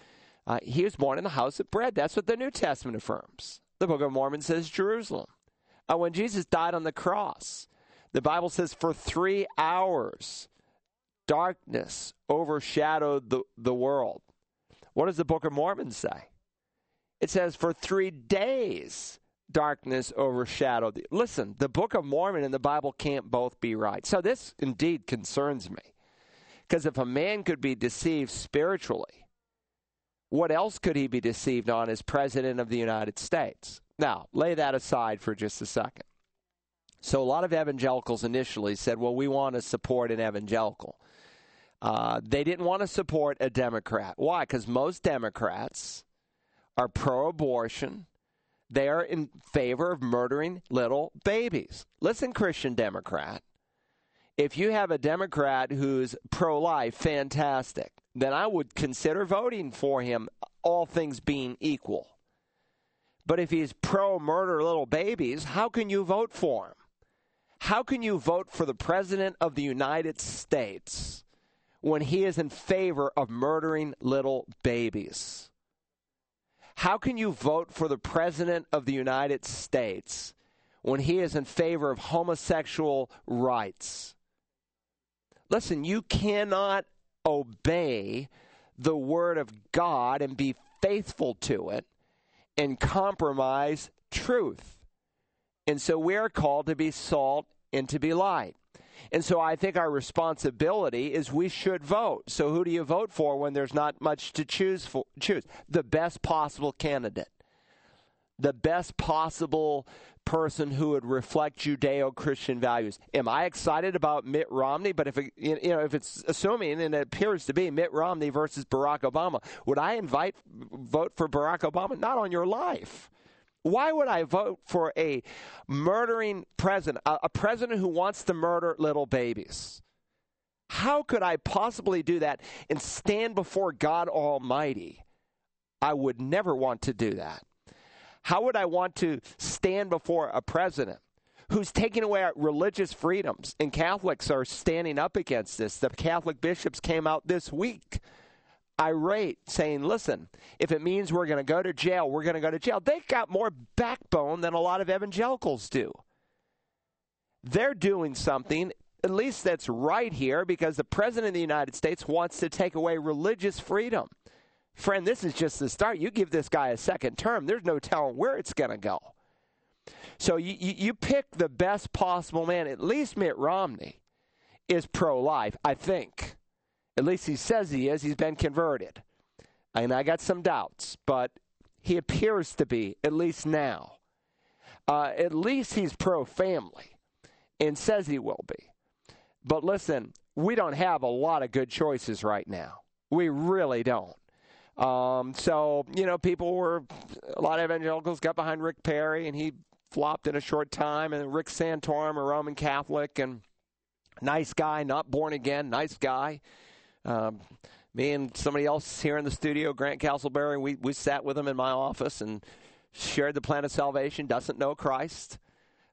Uh, he was born in the house of bread. That's what the New Testament affirms. The Book of Mormon says Jerusalem. Uh, when Jesus died on the cross, the Bible says for three hours darkness overshadowed the, the world. What does the Book of Mormon say? It says, for three days, darkness overshadowed. The, listen, the Book of Mormon and the Bible can't both be right. So this indeed concerns me. Because if a man could be deceived spiritually, what else could he be deceived on as President of the United States? Now, lay that aside for just a second. So, a lot of evangelicals initially said, well, we want to support an evangelical. Uh, they didn't want to support a Democrat. Why? Because most Democrats are pro abortion. They are in favor of murdering little babies. Listen, Christian Democrat. If you have a Democrat who's pro life, fantastic. Then I would consider voting for him, all things being equal. But if he's pro murder little babies, how can you vote for him? How can you vote for the President of the United States when he is in favor of murdering little babies? How can you vote for the President of the United States when he is in favor of homosexual rights? Listen, you cannot obey the Word of God and be faithful to it and compromise truth. And so we are called to be salt and to be light. And so I think our responsibility is we should vote. So who do you vote for when there's not much to choose for choose? The best possible candidate. The best possible person who would reflect Judeo-Christian values. Am I excited about Mitt Romney? But if it, you know if it's assuming and it appears to be Mitt Romney versus Barack Obama, would I invite vote for Barack Obama? Not on your life. Why would I vote for a murdering president, a, a president who wants to murder little babies? How could I possibly do that and stand before God Almighty? I would never want to do that. How would I want to stand before a president who's taking away our religious freedoms? And Catholics are standing up against this. The Catholic bishops came out this week irate, saying, listen, if it means we're going to go to jail, we're going to go to jail. They've got more backbone than a lot of evangelicals do. They're doing something, at least that's right here, because the President of the United States wants to take away religious freedom. Friend, this is just the start. You give this guy a second term, there's no telling where it's going to go. So you, you, you pick the best possible man. At least Mitt Romney is pro life, I think. At least he says he is. He's been converted. And I got some doubts, but he appears to be, at least now. Uh, at least he's pro family and says he will be. But listen, we don't have a lot of good choices right now. We really don't. Um, so, you know, people were, a lot of evangelicals got behind Rick Perry, and he flopped in a short time. And Rick Santorum, a Roman Catholic, and nice guy, not born again, nice guy. Um, me and somebody else here in the studio, Grant Castleberry, we, we sat with him in my office and shared the plan of salvation, doesn't know Christ.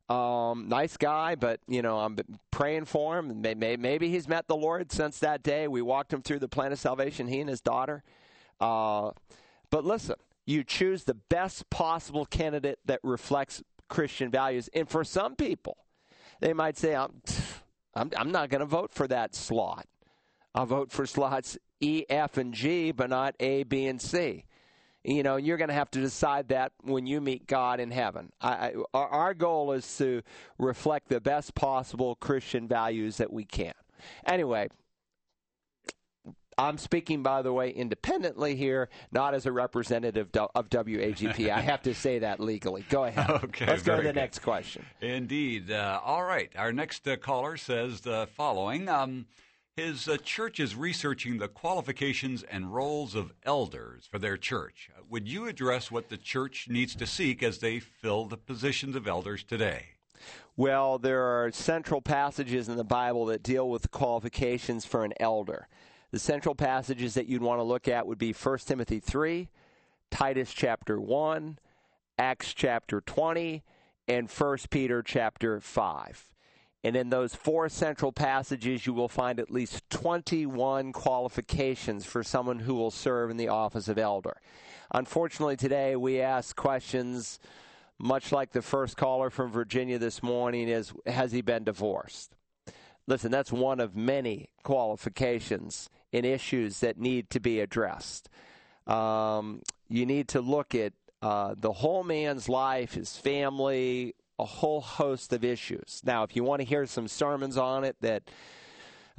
Um, nice guy, but you know I'm praying for him. Maybe, maybe he's met the Lord since that day. We walked him through the plan of salvation. He and his daughter. Uh, but listen, you choose the best possible candidate that reflects Christian values. And for some people, they might say, "I'm, I'm, I'm not going to vote for that slot." I'll vote for slots E, F, and G, but not A, B, and C. You know, you're going to have to decide that when you meet God in heaven. I, I, our goal is to reflect the best possible Christian values that we can. Anyway, I'm speaking, by the way, independently here, not as a representative of WAGP. I (laughs) have to say that legally. Go ahead. Okay, Let's go to the good. next question. Indeed. Uh, all right. Our next uh, caller says the following. Um, his uh, church is researching the qualifications and roles of elders for their church. Would you address what the church needs to seek as they fill the positions of elders today? Well, there are central passages in the Bible that deal with the qualifications for an elder. The central passages that you'd want to look at would be 1 Timothy 3, Titus chapter 1, Acts chapter 20, and 1 Peter chapter 5. And in those four central passages, you will find at least 21 qualifications for someone who will serve in the office of elder. Unfortunately, today we ask questions much like the first caller from Virginia this morning is Has he been divorced? Listen, that's one of many qualifications and issues that need to be addressed. Um, you need to look at uh, the whole man's life, his family, a whole host of issues. Now, if you want to hear some sermons on it that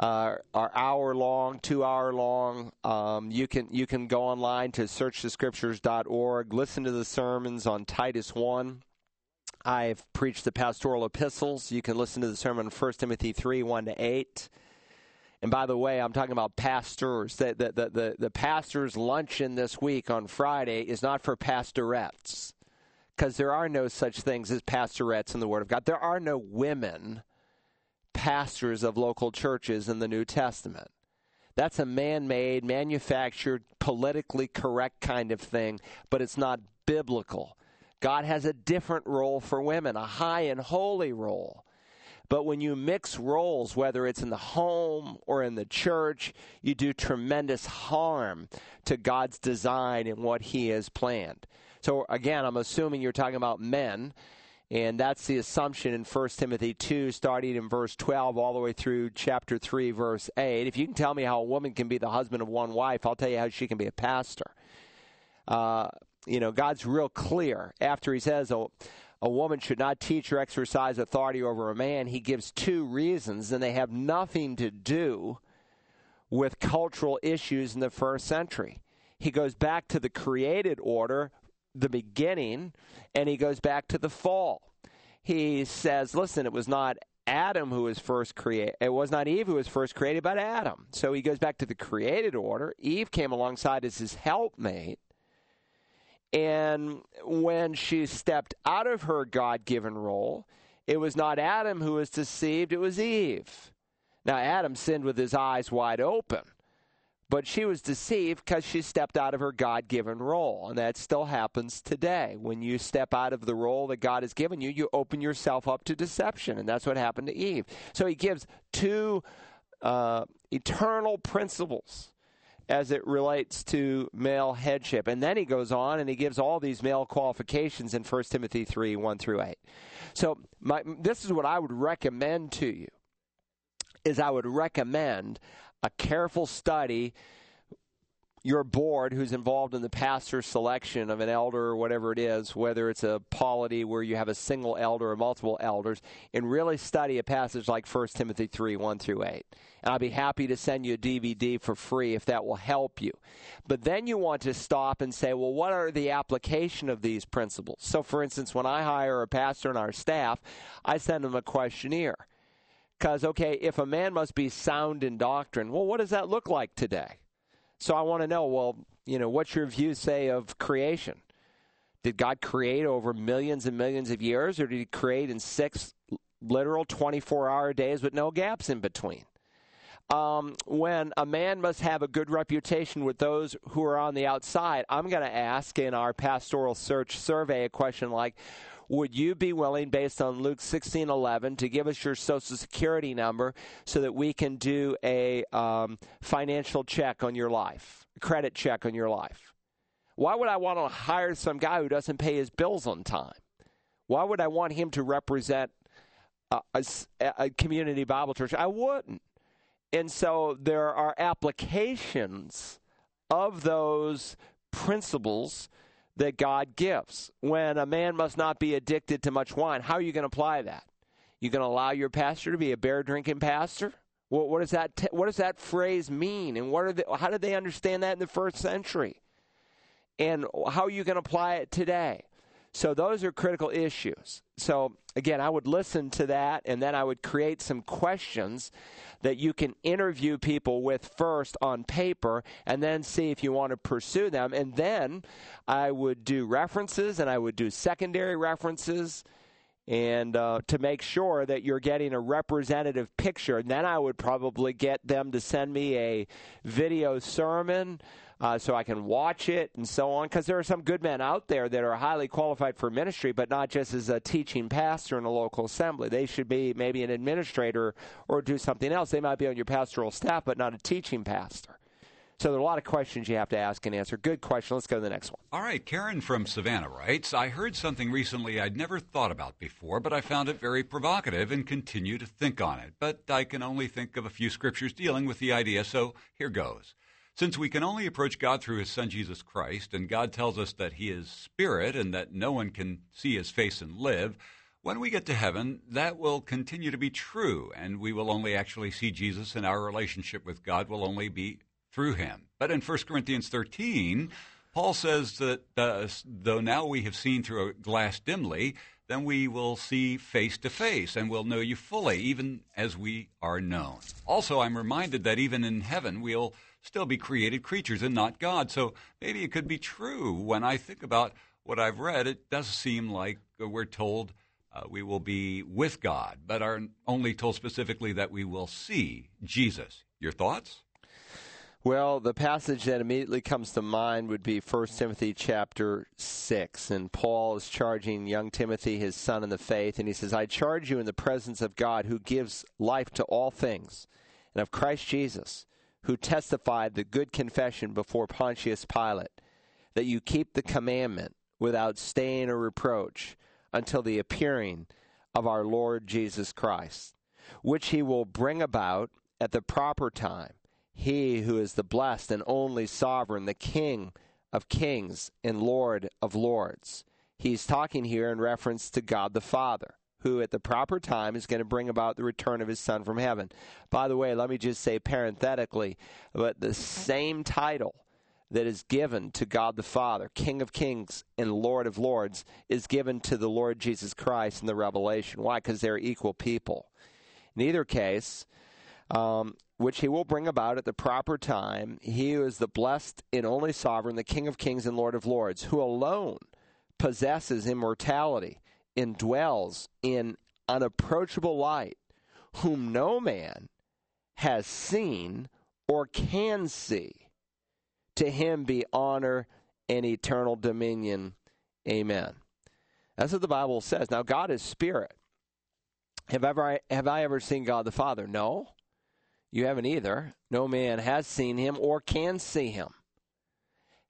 uh, are hour long, two hour long, um, you can you can go online to searchthescriptures.org, listen to the sermons on Titus one. I've preached the pastoral epistles. You can listen to the sermon on 1 Timothy 3 1 to 8. And by the way, I'm talking about pastors. The, the, the, the, the pastor's luncheon this week on Friday is not for pastorettes because there are no such things as pastorettes in the Word of God. There are no women pastors of local churches in the New Testament. That's a man made, manufactured, politically correct kind of thing, but it's not biblical. God has a different role for women, a high and holy role. But when you mix roles, whether it's in the home or in the church, you do tremendous harm to God's design and what He has planned. So, again, I'm assuming you're talking about men. And that's the assumption in 1 Timothy 2, starting in verse 12 all the way through chapter 3, verse 8. If you can tell me how a woman can be the husband of one wife, I'll tell you how she can be a pastor. Uh, you know, God's real clear after he says a, a woman should not teach or exercise authority over a man. He gives two reasons, and they have nothing to do with cultural issues in the first century. He goes back to the created order, the beginning, and he goes back to the fall. He says, listen, it was not Adam who was first created. It was not Eve who was first created, but Adam. So he goes back to the created order. Eve came alongside as his helpmate. And when she stepped out of her God given role, it was not Adam who was deceived, it was Eve. Now, Adam sinned with his eyes wide open. But she was deceived because she stepped out of her God given role. And that still happens today. When you step out of the role that God has given you, you open yourself up to deception. And that's what happened to Eve. So he gives two uh, eternal principles as it relates to male headship. And then he goes on and he gives all these male qualifications in 1 Timothy 3 1 through 8. So my, this is what I would recommend to you is I would recommend a careful study your board who's involved in the pastor selection of an elder or whatever it is, whether it's a polity where you have a single elder or multiple elders, and really study a passage like 1 Timothy 3 1 through 8. And I'll be happy to send you a DVD for free if that will help you. But then you want to stop and say, well, what are the application of these principles? So, for instance, when I hire a pastor on our staff, I send them a questionnaire because, okay, if a man must be sound in doctrine, well, what does that look like today? So I want to know, well, you know, what's your view, say, of creation? Did God create over millions and millions of years, or did He create in six literal 24 hour days with no gaps in between? Um, when a man must have a good reputation with those who are on the outside, I'm going to ask in our pastoral search survey a question like, would you be willing, based on Luke 16:11, to give us your Social Security number so that we can do a um, financial check on your life, credit check on your life? Why would I want to hire some guy who doesn't pay his bills on time? Why would I want him to represent a, a, a community Bible church? I wouldn't. And so there are applications of those principles that God gives. When a man must not be addicted to much wine, how are you going to apply that? You going to allow your pastor to be a beer drinking pastor? What, what does that t- What does that phrase mean? And what are the, how did they understand that in the first century? And how are you going to apply it today? So those are critical issues. So again, I would listen to that, and then I would create some questions that you can interview people with first on paper and then see if you want to pursue them. And then I would do references and I would do secondary references and uh, to make sure that you're getting a representative picture. And then I would probably get them to send me a video sermon uh, so I can watch it and so on. Because there are some good men out there that are highly qualified for ministry, but not just as a teaching pastor in a local assembly. They should be maybe an administrator or do something else. They might be on your pastoral staff, but not a teaching pastor. So there are a lot of questions you have to ask and answer. Good question. Let's go to the next one. All right. Karen from Savannah writes I heard something recently I'd never thought about before, but I found it very provocative and continue to think on it. But I can only think of a few scriptures dealing with the idea, so here goes. Since we can only approach God through his Son Jesus Christ, and God tells us that he is spirit and that no one can see his face and live, when we get to heaven, that will continue to be true, and we will only actually see Jesus, and our relationship with God will only be through him. But in 1 Corinthians 13, Paul says that uh, though now we have seen through a glass dimly, then we will see face to face and will know you fully, even as we are known. Also, I'm reminded that even in heaven, we'll still be created creatures and not God. So maybe it could be true. When I think about what I've read, it does seem like we're told uh, we will be with God, but are only told specifically that we will see Jesus. Your thoughts? Well, the passage that immediately comes to mind would be 1 Timothy chapter 6. And Paul is charging young Timothy, his son in the faith, and he says, I charge you in the presence of God who gives life to all things, and of Christ Jesus, who testified the good confession before Pontius Pilate, that you keep the commandment without stain or reproach until the appearing of our Lord Jesus Christ, which he will bring about at the proper time. He who is the blessed and only sovereign, the King of kings and Lord of lords. He's talking here in reference to God the Father, who at the proper time is going to bring about the return of his Son from heaven. By the way, let me just say parenthetically, but the same title that is given to God the Father, King of Kings and Lord of Lords, is given to the Lord Jesus Christ in the Revelation. Why? Because they're equal people. In either case, um, which he will bring about at the proper time, he is the blessed and only sovereign, the King of Kings and Lord of Lords, who alone possesses immortality and dwells in unapproachable light, whom no man has seen or can see to him be honor and eternal dominion. Amen. That's what the Bible says. Now, God is spirit. Have ever have I ever seen God the Father? No. You haven't either. No man has seen him or can see him.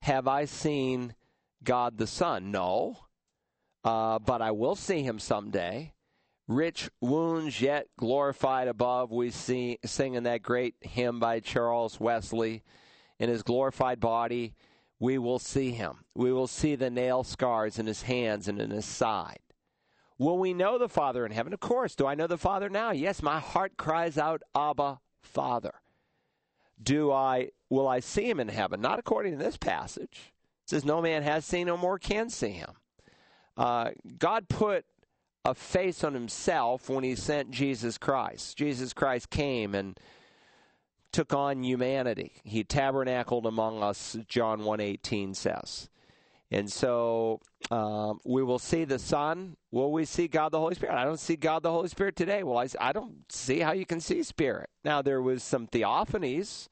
Have I seen God the Son? No. Uh, but I will see him someday. Rich wounds yet glorified above. We see, sing in that great hymn by Charles Wesley in his glorified body, we will see him. We will see the nail scars in his hands and in his side. Will we know the Father in heaven? Of course. Do I know the Father now? Yes, my heart cries out, Abba, Father. Do I will I see him in heaven? Not according to this passage. It says no man has seen no more can see him. Uh, God put a face on himself when he sent Jesus Christ. Jesus Christ came and took on humanity. He tabernacled among us, John 1.18 says. And so um, we will see the Son. Will we see God the Holy Spirit? I don't see God the Holy Spirit today. Well, I, I don't see how you can see Spirit. Now, there was some theophanies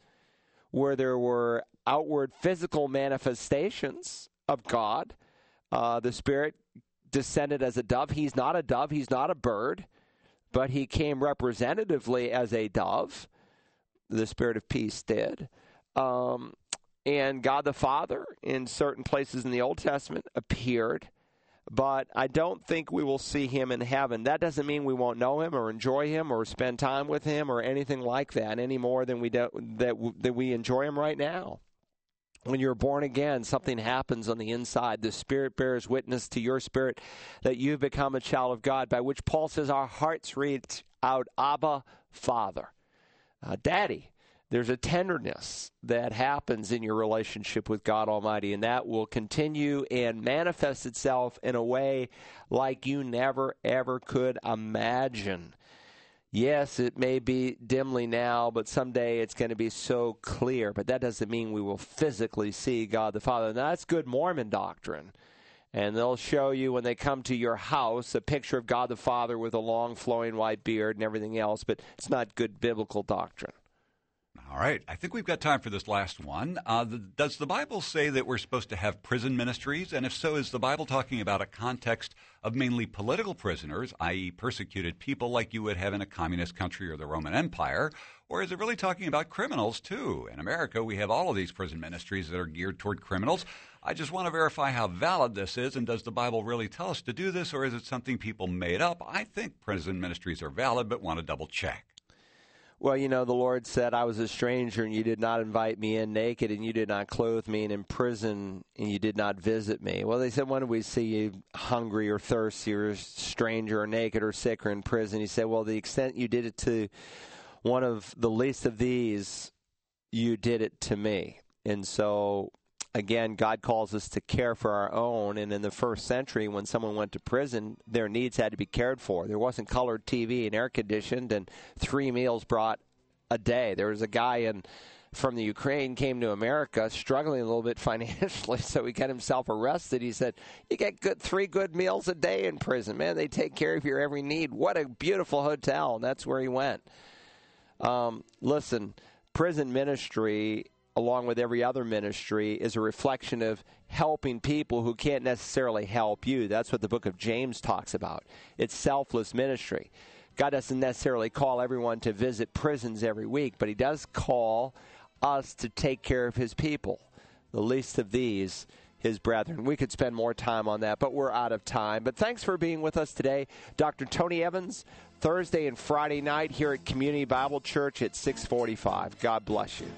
where there were outward physical manifestations of God. Uh, the Spirit descended as a dove. He's not a dove, he's not a bird, but he came representatively as a dove the Spirit of peace did. Um, and God the Father, in certain places in the Old Testament, appeared. But I don't think we will see him in heaven. That doesn't mean we won't know him or enjoy him or spend time with him or anything like that any more than we do, that that we enjoy him right now. When you're born again, something happens on the inside. The Spirit bears witness to your spirit that you've become a child of God, by which Paul says our hearts reach out, Abba, Father uh, daddy. There's a tenderness that happens in your relationship with God Almighty, and that will continue and manifest itself in a way like you never, ever could imagine. Yes, it may be dimly now, but someday it's going to be so clear. But that doesn't mean we will physically see God the Father. Now, that's good Mormon doctrine. And they'll show you when they come to your house a picture of God the Father with a long flowing white beard and everything else, but it's not good biblical doctrine. All right. I think we've got time for this last one. Uh, the, does the Bible say that we're supposed to have prison ministries? And if so, is the Bible talking about a context of mainly political prisoners, i.e., persecuted people like you would have in a communist country or the Roman Empire? Or is it really talking about criminals, too? In America, we have all of these prison ministries that are geared toward criminals. I just want to verify how valid this is, and does the Bible really tell us to do this, or is it something people made up? I think prison ministries are valid, but want to double check. Well, you know, the Lord said, I was a stranger and you did not invite me in naked and you did not clothe me and in prison and you did not visit me. Well, they said, when did we see you hungry or thirsty or stranger or naked or sick or in prison? He said, well, the extent you did it to one of the least of these, you did it to me. And so again, God calls us to care for our own. And in the first century, when someone went to prison, their needs had to be cared for. There wasn't colored TV and air conditioned, and three meals brought a day. There was a guy in from the Ukraine came to America struggling a little bit (laughs) financially, so he got himself arrested. He said, "You get good three good meals a day in prison, man. They take care of your every need. What a beautiful hotel!" And that's where he went. Um, listen, prison ministry along with every other ministry, is a reflection of helping people who can't necessarily help you. That's what the book of James talks about. It's selfless ministry. God doesn't necessarily call everyone to visit prisons every week, but He does call us to take care of His people. The least of these, His brethren. We could spend more time on that, but we're out of time. But thanks for being with us today. Dr. Tony Evans, Thursday and Friday night here at Community Bible Church at 645. God bless you.